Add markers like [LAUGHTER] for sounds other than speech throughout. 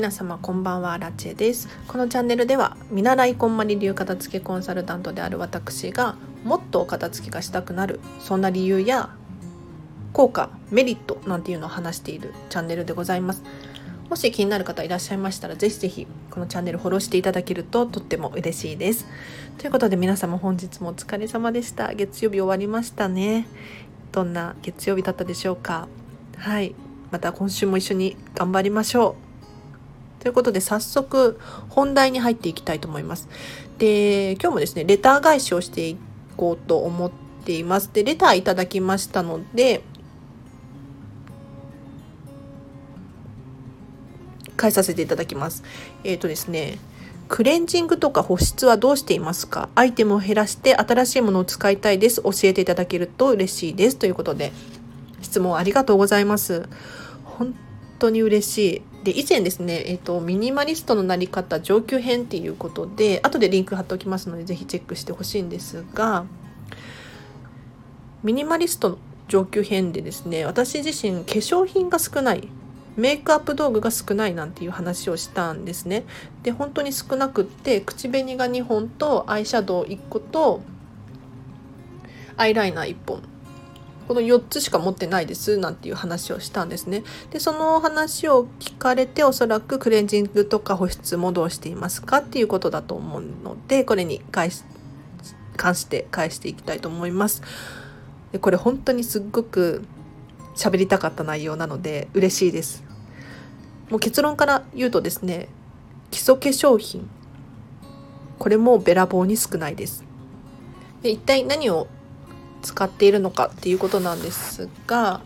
皆様こんばんは。ラチェです。このチャンネルでは見習いこんまり流片付けコンサルタントである私がもっと片付けがしたくなるそんな理由や効果メリットなんていうのを話しているチャンネルでございます。もし気になる方いらっしゃいましたらぜひぜひこのチャンネルフォローしていただけるととっても嬉しいです。ということで皆様本日もお疲れ様でした。月曜日終わりましたね。どんな月曜日だったでしょうか。はい。また今週も一緒に頑張りましょう。ということで早速本題に入っていきたいと思いますで今日もですねレター返しをしていこうと思っていますでレターいただきましたので返させていただきます。えっ、ー、とですね、クレンジングとか保湿はどうしていますか？アイテムを減らして新しいものを使いたいです。教えていただけると嬉しいです。ということで、質問ありがとうございます。本当に嬉しい。で、以前ですね、えっ、ー、と、ミニマリストのなり方上級編っていうことで、後でリンク貼っておきますので、ぜひチェックしてほしいんですが、ミニマリストの上級編でですね、私自身化粧品が少ないメイクアップ道具が少ないなんていう話をしたんですね。で本当に少なくって口紅が2本とアイシャドウ1個とアイライナー1本この4つしか持ってないですなんていう話をしたんですね。でその話を聞かれておそらくクレンジングとか保湿もどうしていますかっていうことだと思うのでこれに関し関して返していきたいと思います。でこれ本当にすっごく喋りたかった内容なので嬉しいです。もう結論から言うとですね、基礎化粧品。これもべらぼうに少ないです。で一体何を使っているのかっていうことなんですが、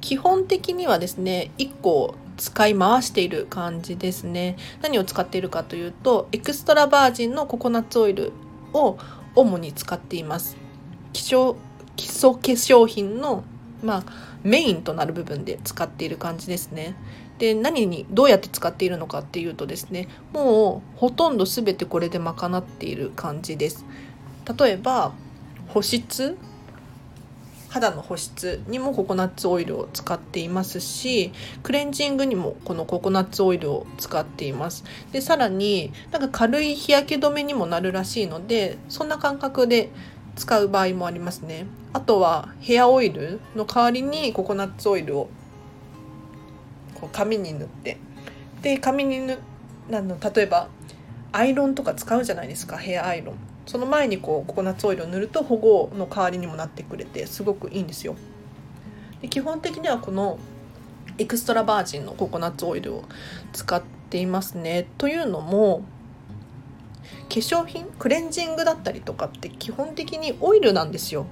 基本的にはですね、1個使い回している感じですね。何を使っているかというと、エクストラバージンのココナッツオイルを主に使っています。基礎基礎化粧品のまあ、メインとなる部分で使っている感じですね。で何にどうやって使っているのかっていうとですねもうほとんど全てこれで賄っている感じです。例えば保湿？肌の保湿にもココナッツオイルを使っていますしクレンジングにもこのココナッツオイルを使っています。でさらになんか軽い日焼け止めにもなるらしいのでそんな感覚で使う場合もありますね。あとはヘアオイルの代わりにココナッツオイルをこう髪に塗って。で髪に塗なの例えばアイロンとか使うじゃないですかヘアアイロン。その前にこうココナッツオイルを塗ると保護の代わりにもなってくれてすごくいいんですよで基本的にはこのエクストラバージンのココナッツオイルを使っていますねというのも化粧品クレンジングだったりとかって基本的にオイルなんですよ。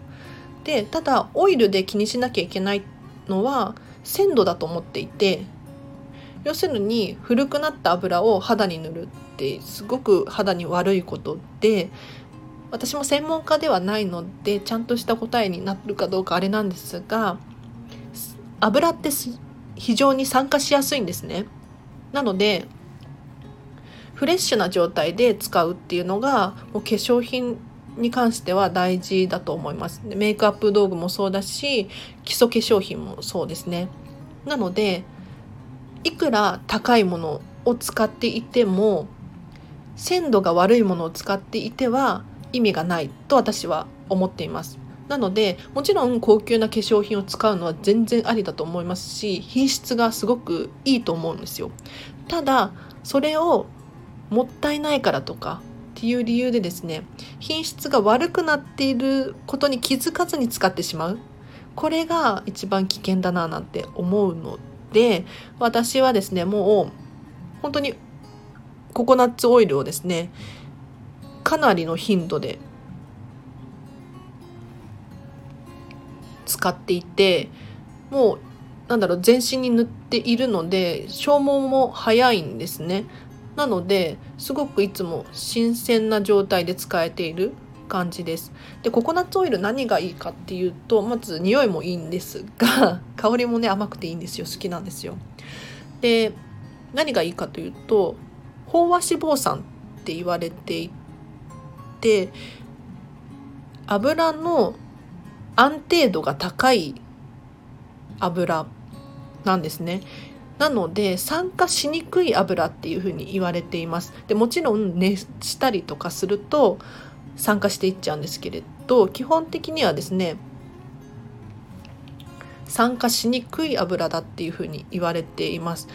でただオイルで気にしなきゃいけないのは鮮度だと思っていて要するに古くなった油を肌に塗るってすごく肌に悪いことで私も専門家ではないのでちゃんとした答えになるかどうかあれなんですが油って非常に酸化しやすいんですね。なのでフレッシュな状態で使うっていうのがもう化粧品に関しては大事だと思います。メイクアップ道具もそうだし基礎化粧品もそうですね。なのでいくら高いものを使っていても鮮度が悪いものを使っていては意味がないと私は思っています。なのでもちろん高級な化粧品を使うのは全然ありだと思いますし品質がすごくいいと思うんですよ。ただそれをもったいないからとかっていう理由でですね品質が悪くなっていることに気づかずに使ってしまうこれが一番危険だななんて思うので私はですねもう本当にココナッツオイルをですねかなりの頻度で使っていてもうなんだろう全身に塗っているので消耗も早いんですね。なのですごくいつも新鮮な状態で使えている感じです。でココナッツオイル何がいいかっていうとまず匂いもいいんですが [LAUGHS] 香りもね甘くていいんですよ。好きなんですよ。で何がいいかというと飽和脂肪酸って言われていて油の安定度が高い油なんですね。なので酸化しにくい油っていうふうに言われています。でもちろん熱したりとかすると酸化していっちゃうんですけれど基本的にはですね酸化しにくい油だっていうふうに言われています。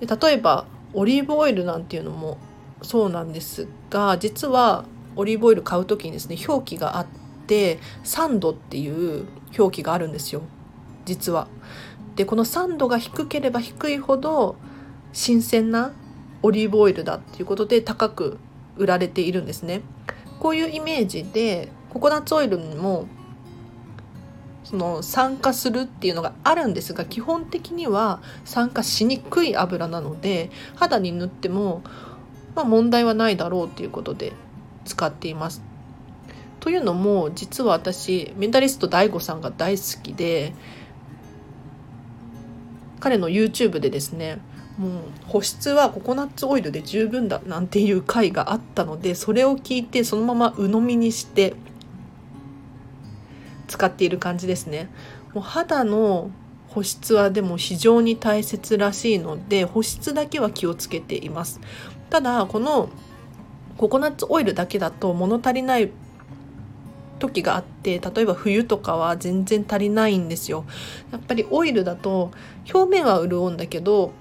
で例えばオリーブオイルなんていうのもそうなんですが実はオリーブオイル買う時にですね表記があって酸度っていう表記があるんですよ実は。でこの酸度が低ければ低いほど新鮮なオリーブオイルだっていうことで高く売られているんですね。こういうイメージでココナッツオイルにもその酸化するっていうのがあるんですが基本的には酸化しにくい油なので肌に塗っても、まあ、問題はないだろうということで使っています。というのも実は私メンタリスト DAIGO さんが大好きで彼の YouTube でですねもう保湿はココナッツオイルで十分だなんていう回があったのでそれを聞いてそのまま鵜呑みにして使っている感じですね。もう肌の保湿はでも非常に大切らしいので保湿だけは気をつけています。ただこのココナッツオイルだけだと物足りない時があって例えば冬とかは全然足りないんですよ。やっぱりオイルだと表面は潤うんだけど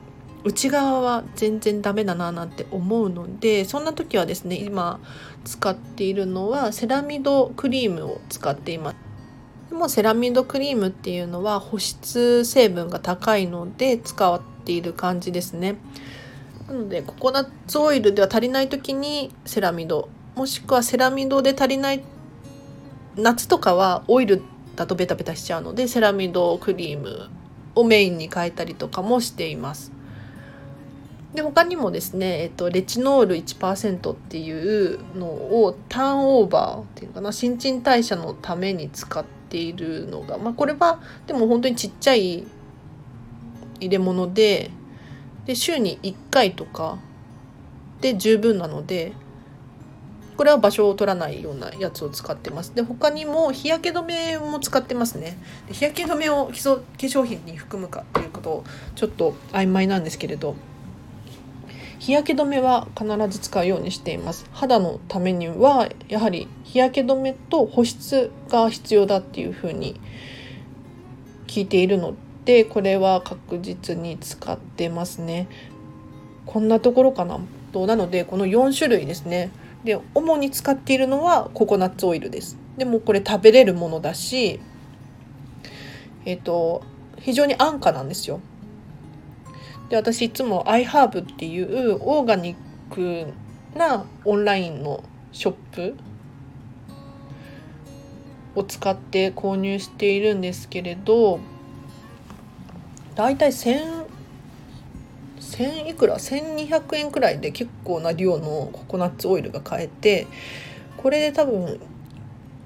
内側は全然ダメだななんて思うのでそんな時はですね今使っているのはセラミドクリームを使っています。でもセラミドクリームっていうのは保湿成分が高いので使っている感じですね。なのでココナッツオイルでは足りない時にセラミドもしくはセラミドで足りない夏とかはオイルだとベタベタしちゃうのでセラミドクリームをメインに変えたりとかもしています。で他にもですね、えっと、レチノール1%っていうのをターンオーバーっていうかな新陳代謝のために使っているのが、まあ、これはでも本当にちっちゃい入れ物でで週に1回とかで十分なのでこれは場所を取らないようなやつを使ってます。で他にも日焼け止めも使ってますね。日焼け止めを基礎化粧品に含むかということをちょっと曖昧なんですけれど日焼け止めは必ず使うようにしています。肌のためにはやはり日焼け止めと保湿が必要だっていうふうに聞いているのでこれは確実に使ってますね。こんなところかな。となのでこの4種類ですね。で主に使っているのはココナッツオイルです。でもこれ食べれるものだしえっ、ー、と非常に安価なんですよ。で私いつも iHerb っていうオーガニックなオンラインのショップを使って購入しているんですけれどだいたい1000 1000いくら？1200円くらいで結構な量のココナッツオイルが買えてこれで多分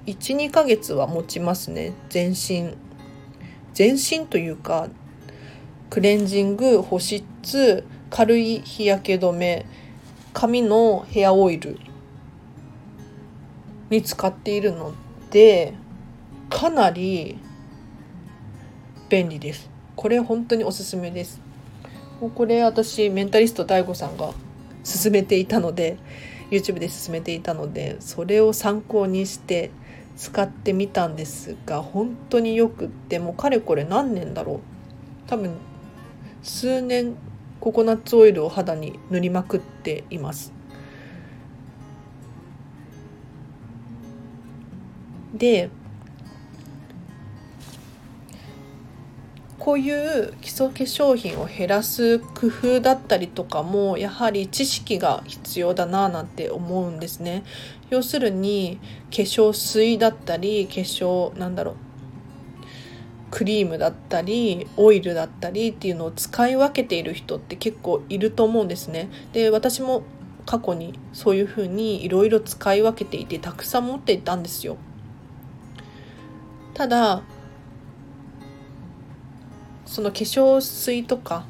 12ヶ月は持ちますね。全身。全身というかクレンジング保湿軽い日焼け止め髪のヘアオイルに使っているのでかなり便利です。これ本当におすすめです。もうこれ私メンタリスト DAIGO さんが勧めていたので YouTube で勧めていたのでそれを参考にして使ってみたんですが本当によくってもうかれこれ何年だろう。多分数年ココナッツオイルを肌に塗りまくっています。でこういう基礎化粧品を減らす工夫だったりとかもやはり知識が必要だななんて思うんですね。要するに化粧水だったり化粧なんだろうクリームだったりオイルだったりっていうのを使い分けている人って結構いると思うんですね。で私も過去にそういうふうにいろいろ使い分けていてたくさん持っていたんですよ。ただその化粧水とか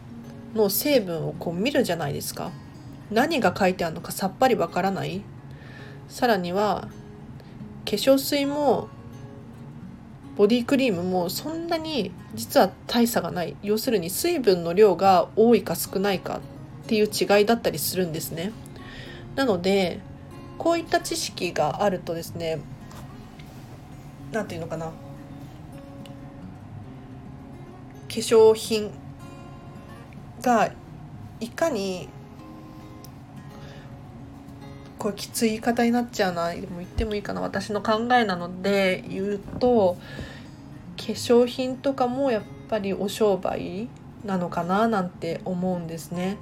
の成分をこう見るじゃないですか。何が書いてあるのかさっぱりわからない。さらには化粧水もボディクリームもそんなに実は大差がない。要するに水分の量が多いか少ないかっていう違いだったりするんですね。なのでこういった知識があるとですね何て言うのかな。化粧品がいかにこれきつい言い方になっちゃうなでも言ってもいいかな私の考えなので言うと化粧品とかもやっぱりお商売なのかななんて思うんですね。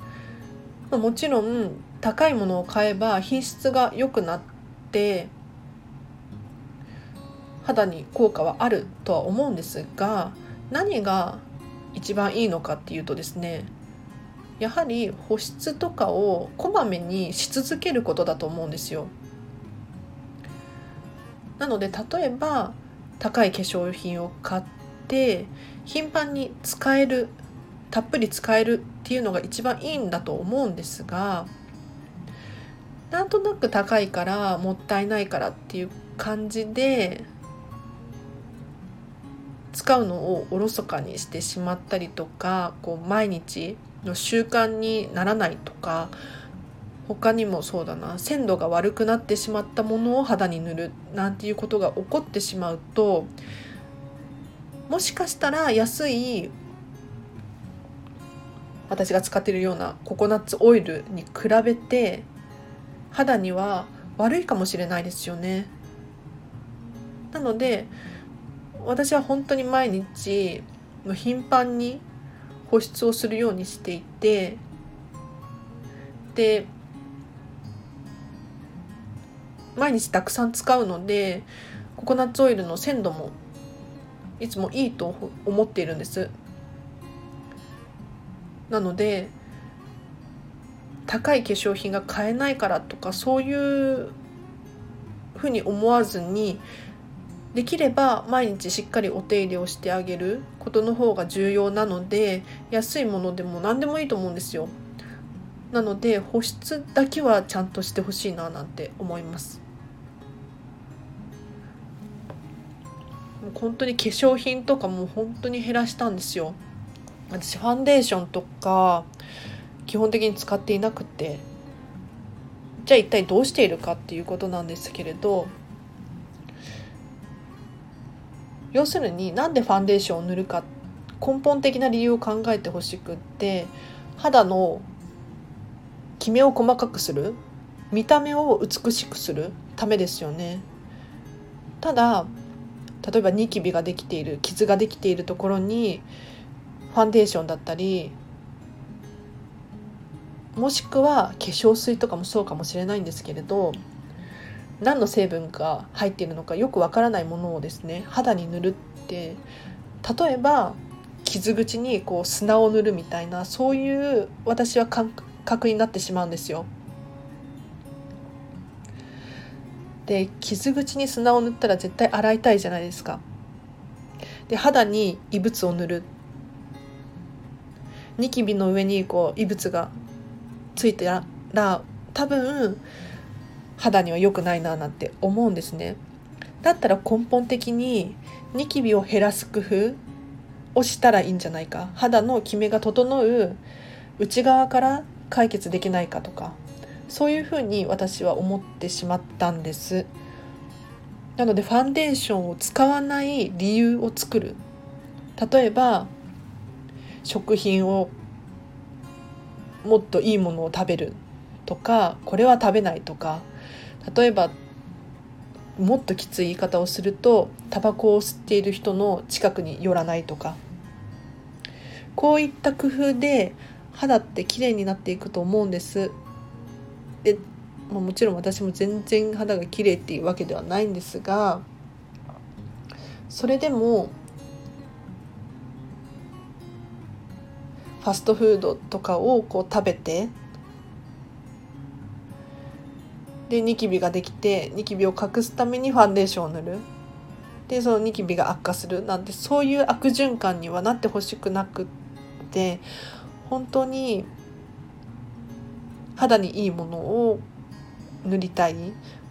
もちろん高いものを買えば品質が良くなって肌に効果はあるとは思うんですが何が一番いいのかっていうとですねやはり保湿とかをこまめにし続けることだと思うんですよ。なので例えば高い化粧品を買って頻繁に使えるたっぷり使えるっていうのが一番いいんだと思うんですがなんとなく高いからもったいないからっていう感じで使うのをおろそかにしてしまったりとかこう毎日の習慣にならないとか他にもそうだな鮮度が悪くなってしまったものを肌に塗るなんていうことが起こってしまうともしかしたら安い私が使っているようなココナッツオイルに比べて肌には悪いかもしれないですよね。なので私は本当に毎日頻繁に保湿をするようにしていてで毎日たくさん使うのでココナッツオイルの鮮度もいつもいいと思っているんです。なので高い化粧品が買えないからとかそういうふうに思わずにできれば毎日しっかりお手入れをしてあげることの方が重要なので安いものでも何でもいいと思うんですよ。なので保湿だけはちゃんとしてほしいななんて思います。本当に化粧品とかも本当に減らしたんですよ。私ファンデーションとか基本的に使っていなくて。じゃあ一体どうしているかっていうことなんですけれど要するになんでファンデーションを塗るか根本的な理由を考えてほしくって肌のキメを細かくする見た目を美しくするためですよね。ただ例えばニキビができている傷ができているところにファンデーションだったりもしくは化粧水とかもそうかもしれないんですけれど何の成分が入っているのかよくわからないものをですね肌に塗るって例えば傷口にこう砂を塗るみたいなそういう私は感覚になってしまうんですよ。で傷口に砂を塗ったら絶対洗いたいじゃないですか。で肌に異物を塗るニキビの上にこう異物がついたら多分肌には良くないななんて思うんですね。だったら根本的にニキビを減らす工夫をしたらいいんじゃないか。肌のキメが整う内側から解決できないかとかそういうふうに私は思ってしまったんです。なのでファンデーションを使わない理由を作る。例えば食品をもっといいものを食べるとかこれは食べないとか例えばもっときつい言い方をするとタバコを吸っている人の近くに寄らないとかこういった工夫で肌って綺麗になっていくと思うんです。でもちろん私も全然肌が綺麗っていうわけではないんですがそれでもファストフードとかをこう食べてでニキビができてニキビを隠すためにファンデーションを塗る。でそのニキビが悪化する。なんてそういう悪循環にはなってほしくなくって本当に肌にいいものを塗りたい。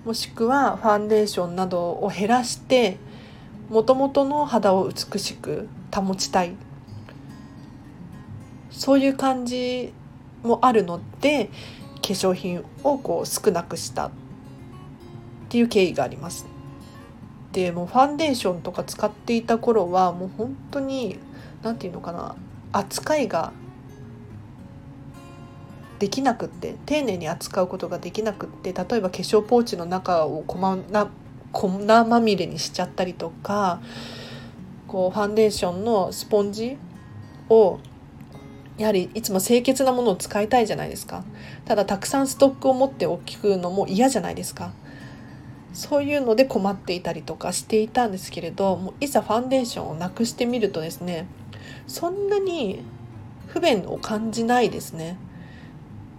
もしくはファンデーションなどを減らしてもともとの肌を美しく保ちたい。そういう感じもあるので粧品をこう少なくしたっていう経緯があります。でもうファンデーションとか使っていた頃はもう本当に何て言うのかな扱いができなくって丁寧に扱うことができなくって例えば化粧ポーチの中を粉まみれにしちゃったりとかこうファンデーションのスポンジをやはりいつも清潔なものを使いたいじゃないですか。ただたくさんストックを持っておくのも嫌じゃないですか。そういうので困っていたりとかしていたんですけれどもいざファンデーションをなくしてみるとですねそんなに不便を感じないですね。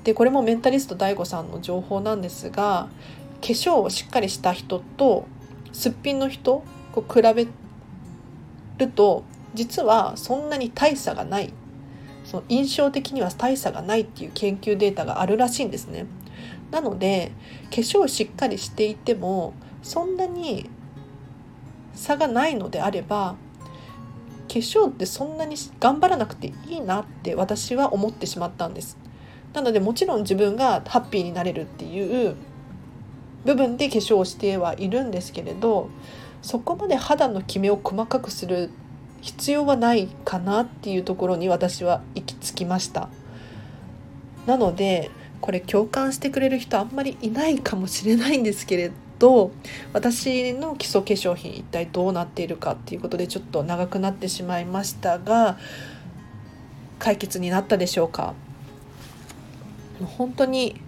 でこれもメンタリスト DAIGO さんの情報なんですが化粧をしっかりした人とすっぴんの人こう比べると実はそんなに大差がない。その印象的には大差がないっていう研究データがあるらしいんですね。なので化粧をしっかりしていてもそんなに差がないのであれば化粧ってそんなに頑張らなくていいなって私は思ってしまったんです。なのでもちろん自分がハッピーになれるっていう部分で化粧をしてはいるんですけれどそこまで肌のキメを細かくする必要はないかなっていうところに私は行き着きました。なのでこれ共感してくれる人あんまりいないかもしれないんですけれど私の基礎化粧品一体どうなっているかっていうことでちょっと長くなってしまいましたが解決になったでしょうか？本当に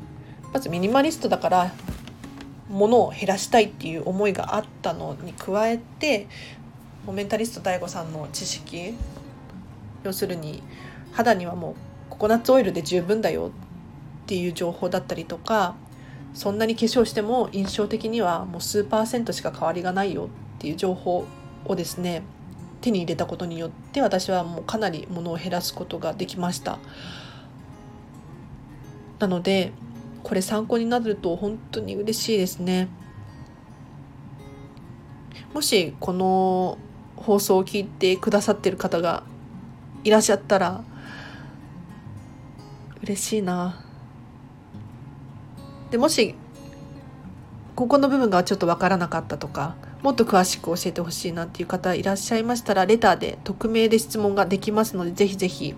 まずミニマリストだから物を減らしたいっていう思いがあったのに加えてメンタリスト DAIGO さんの知識要するに肌にはもうココナッツオイルで十分だよっていう情報だったりとかそんなに化粧しても印象的にはもう数パーセントしか変わりがないよっていう情報をですね手に入れたことによって私はもうかなり物を減らすことができました。なのでこれ参考になると本当に嬉しいですね。もしこの放送を聞いてくださってる方がいらっしゃったら嬉しいなでもしここの部分がちょっと分からなかったとかもっと詳しく教えてほしいなっていう方いらっしゃいましたらレターで匿名で質問ができますのでぜひぜひ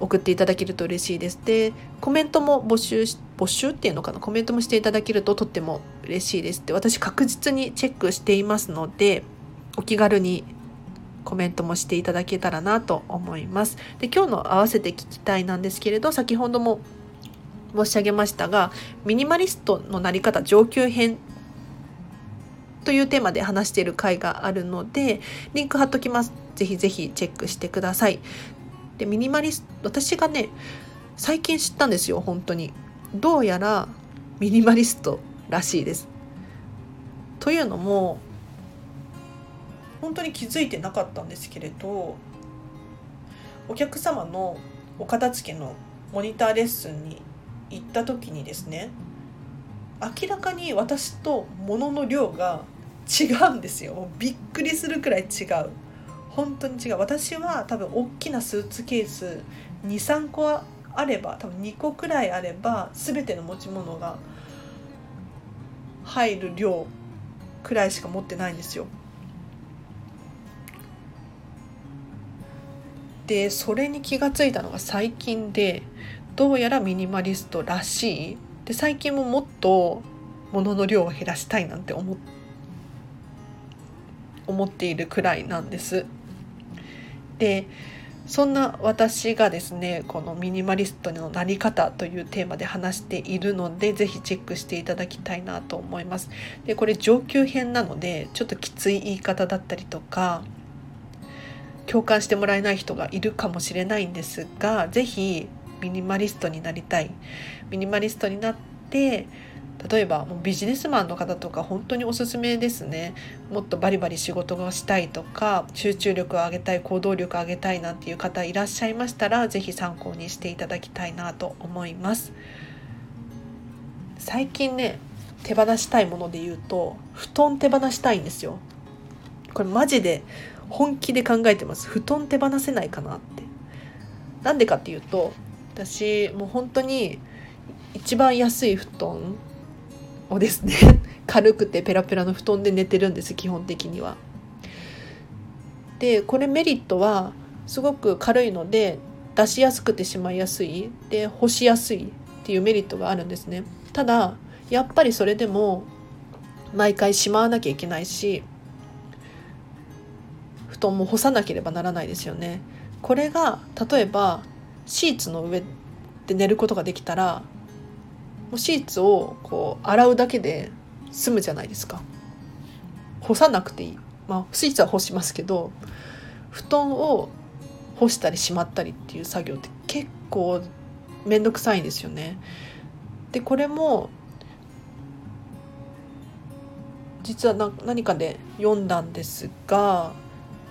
送っていただけると嬉しいです。で、コメントも募集、募集っていうのかな？コメントもしていただけるととっても嬉しいです。で、私確実にチェックしていますので、お気軽にコメントもしていただけたらなと思います。で、今日の合わせて聞きたいなんですけれど、先ほども申し上げましたが、ミニマリストのなり方上級編というテーマで話している回があるので、リンク貼っときます。ぜひぜひチェックしてください。でミニマリスト私がね最近知ったんですよ本当にどうやらミニマリストらしいですというのも本当に気づいてなかったんですけれどお客様のお片付けのモニターレッスンに行った時にですね明らかに私と物の量が違うんですよ。びっくりするくらい違う。本当に違う。私は多分大きなスーツケース23個あれば多分2個くらいあれば全ての持ち物が入る量くらいしか持ってないんですよ。でそれに気が付いたのが最近でどうやらミニマリストらしいで最近ももっと物の量を減らしたいなんて思思っているくらいなんです。でそんな私がですねこのミニマリストのなり方というテーマで話しているので是非チェックしていただきたいなと思います。でこれ上級編なのでちょっときつい言い方だったりとか共感してもらえない人がいるかもしれないんですが是非ミニマリストになりたい。ミニマリストになって例えばもうビジネスマンの方とか本当におすすめですね。もっとバリバリ仕事がしたいとか集中力を上げたい行動力を上げたいなんていう方いらっしゃいましたら是非参考にしていただきたいなと思います。最近ね手放したいもので言うと布団手放したいんですよ。これマジで本気で考えてます布団手放せないかなってなんでかっていうと私もう本当に一番安い布団をですね [LAUGHS] 軽くてペラペラの布団で寝てるんです基本的には。でこれメリットはすごく軽いので出しやすくてしまいやすいで干しやすいっていうメリットがあるんですね。ただやっぱりそれでも毎回しまわなきゃいけないし布団も干さなければならないですよね。これが例えばシーツの上で寝ることができたらもうシーツをこう洗うだけで済むじゃないですか。干さなくていい。まあシーツは干しますけど布団を干したりしまったりっていう作業って結構面倒くさいんですよね。でこれも実は何かで読んだんですが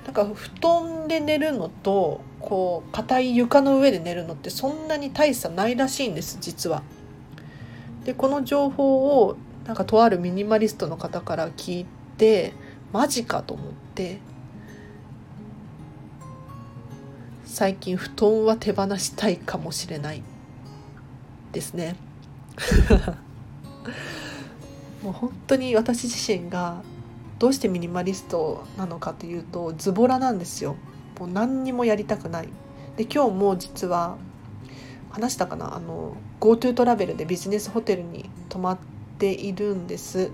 なんか布団で寝るのとこう硬い床の上で寝るのってそんなに大差ないらしいんです実は。でこの情報をなんかとあるミニマリストの方から聞いてマジかと思って最近布団は手放したいかもしれないですね。[LAUGHS] もう本当に私自身がどうしてミニマリストなのかというとズボラなんですよ。もう何にもやりたくない。で今日も実は話したかな？あの GoTo トラベルでビジネスホテルに泊まっているんです。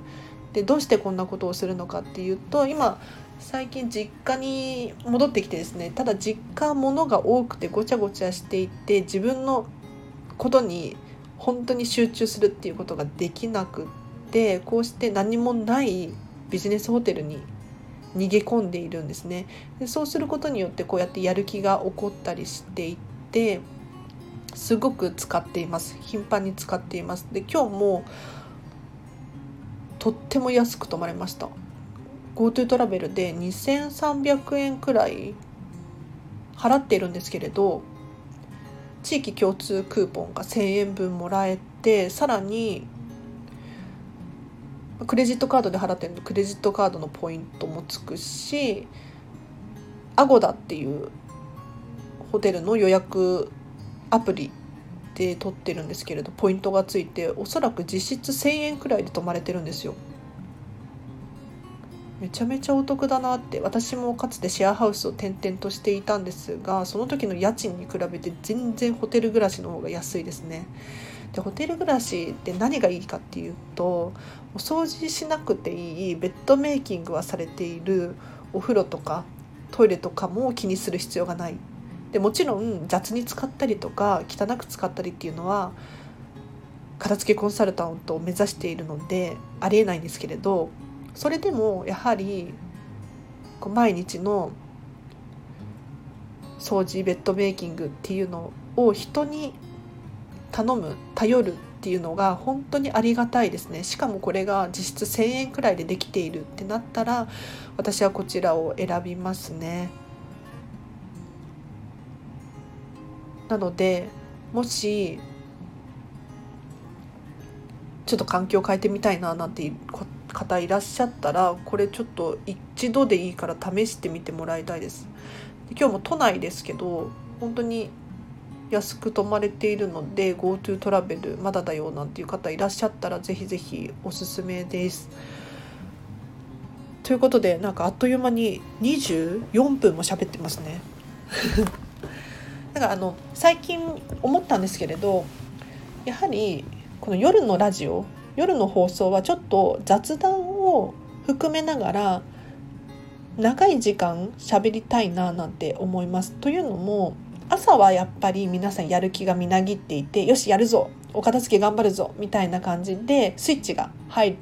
でどうしてこんなことをするのかっていうと今最近実家に戻ってきてですねただ実家物が多くてごちゃごちゃしていて自分のことに本当に集中するっていうことができなくってこうして何もないビジネスホテルに逃げ込んでいるんですね。でそうすることによってこうやってやる気が起こったりしていってすごく使っています。頻繁に使っています。で今日もとっても安く泊まれました。GoTo トラベルで2300円くらい払っているんですけれど地域共通クーポンが1,000円分もらえてさらにクレジットカードで払ってるとクレジットカードのポイントもつくしアゴダっていうホテルの予約アプリで取ってるんですけれどポイントがついておそらく実質1,000円くらいで泊まれてるんですよ。めちゃめちゃお得だなって私もかつてシェアハウスを転々としていたんですがその時の家賃に比べて全然ホテル暮らしの方が安いですね。でホテル暮らしって何がいいかっていうとお掃除しなくていいベッドメイキングはされているお風呂とかトイレとかも気にする必要がない。でもちろん雑に使ったりとか汚く使ったりっていうのは片付けコンサルタントを目指しているのでありえないんですけれどそれでもやはりこう毎日の掃除ベッドメイキングっていうのを人に頼む頼るっていうのが本当にありがたいですね。しかもこれが実質1,000円くらいでできているってなったら私はこちらを選びますね。なのでもしちょっと環境変えてみたいななんていう方いらっしゃったらこれちょっと一度でいいから試してみてもらいたいです。今日も都内ですけど本当に安く泊まれているので GoTo トラベルまだだよなんていう方いらっしゃったらぜひぜひおすすめです。ということでなんかあっという間に24分も喋ってますね。[LAUGHS] だかあの最近思ったんですけれどやはりこの夜のラジオ夜の放送はちょっと雑談を含めながら長い時間喋りたいななんて思います。というのも朝はやっぱり皆さんやる気がみなぎっていてよしやるぞお片付け頑張るぞみたいな感じでスイッチが入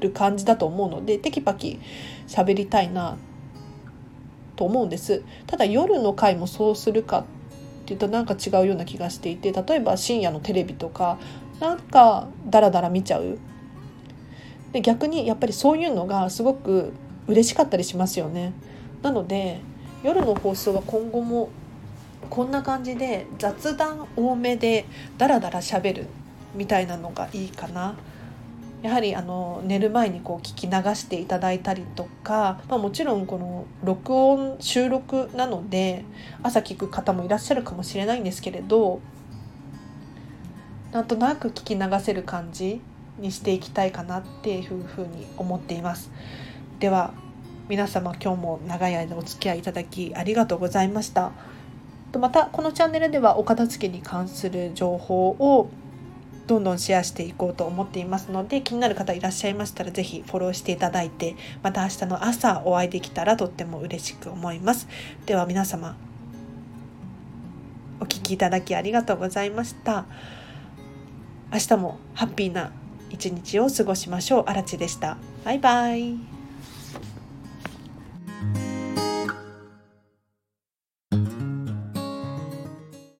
る感じだと思うのでテキパキ喋りたいなと思うんです。ただ夜の回もそうするかっていうとなんか違うような気がしていて例えば深夜のテレビとかなんかダラダラ見ちゃう。で逆にやっぱりそういうのがすごく嬉しかったりしますよね。なので夜の放送は今後もこんな感じで雑談多めでダラダラしゃべるみたいなのがいいかなやはりあの寝る前にこう聞き流していただいたりとか、まあ、もちろんこの録音収録なので朝聞く方もいらっしゃるかもしれないんですけれどなんとなく聞き流せる感じにしていきたいかなっていうふうに思っています。では皆様今日も長い間お付き合いいただきありがとうございました。またこのチャンネルではお片付けに関する情報をどんどんシェアしていこうと思っていますので気になる方いらっしゃいましたら是非フォローしていただいてまた明日の朝お会いできたらとっても嬉しく思います。では皆様お聴きいただきありがとうございました。明日もハッピーな一日を過ごしましょう。あらちでした。バイバイ。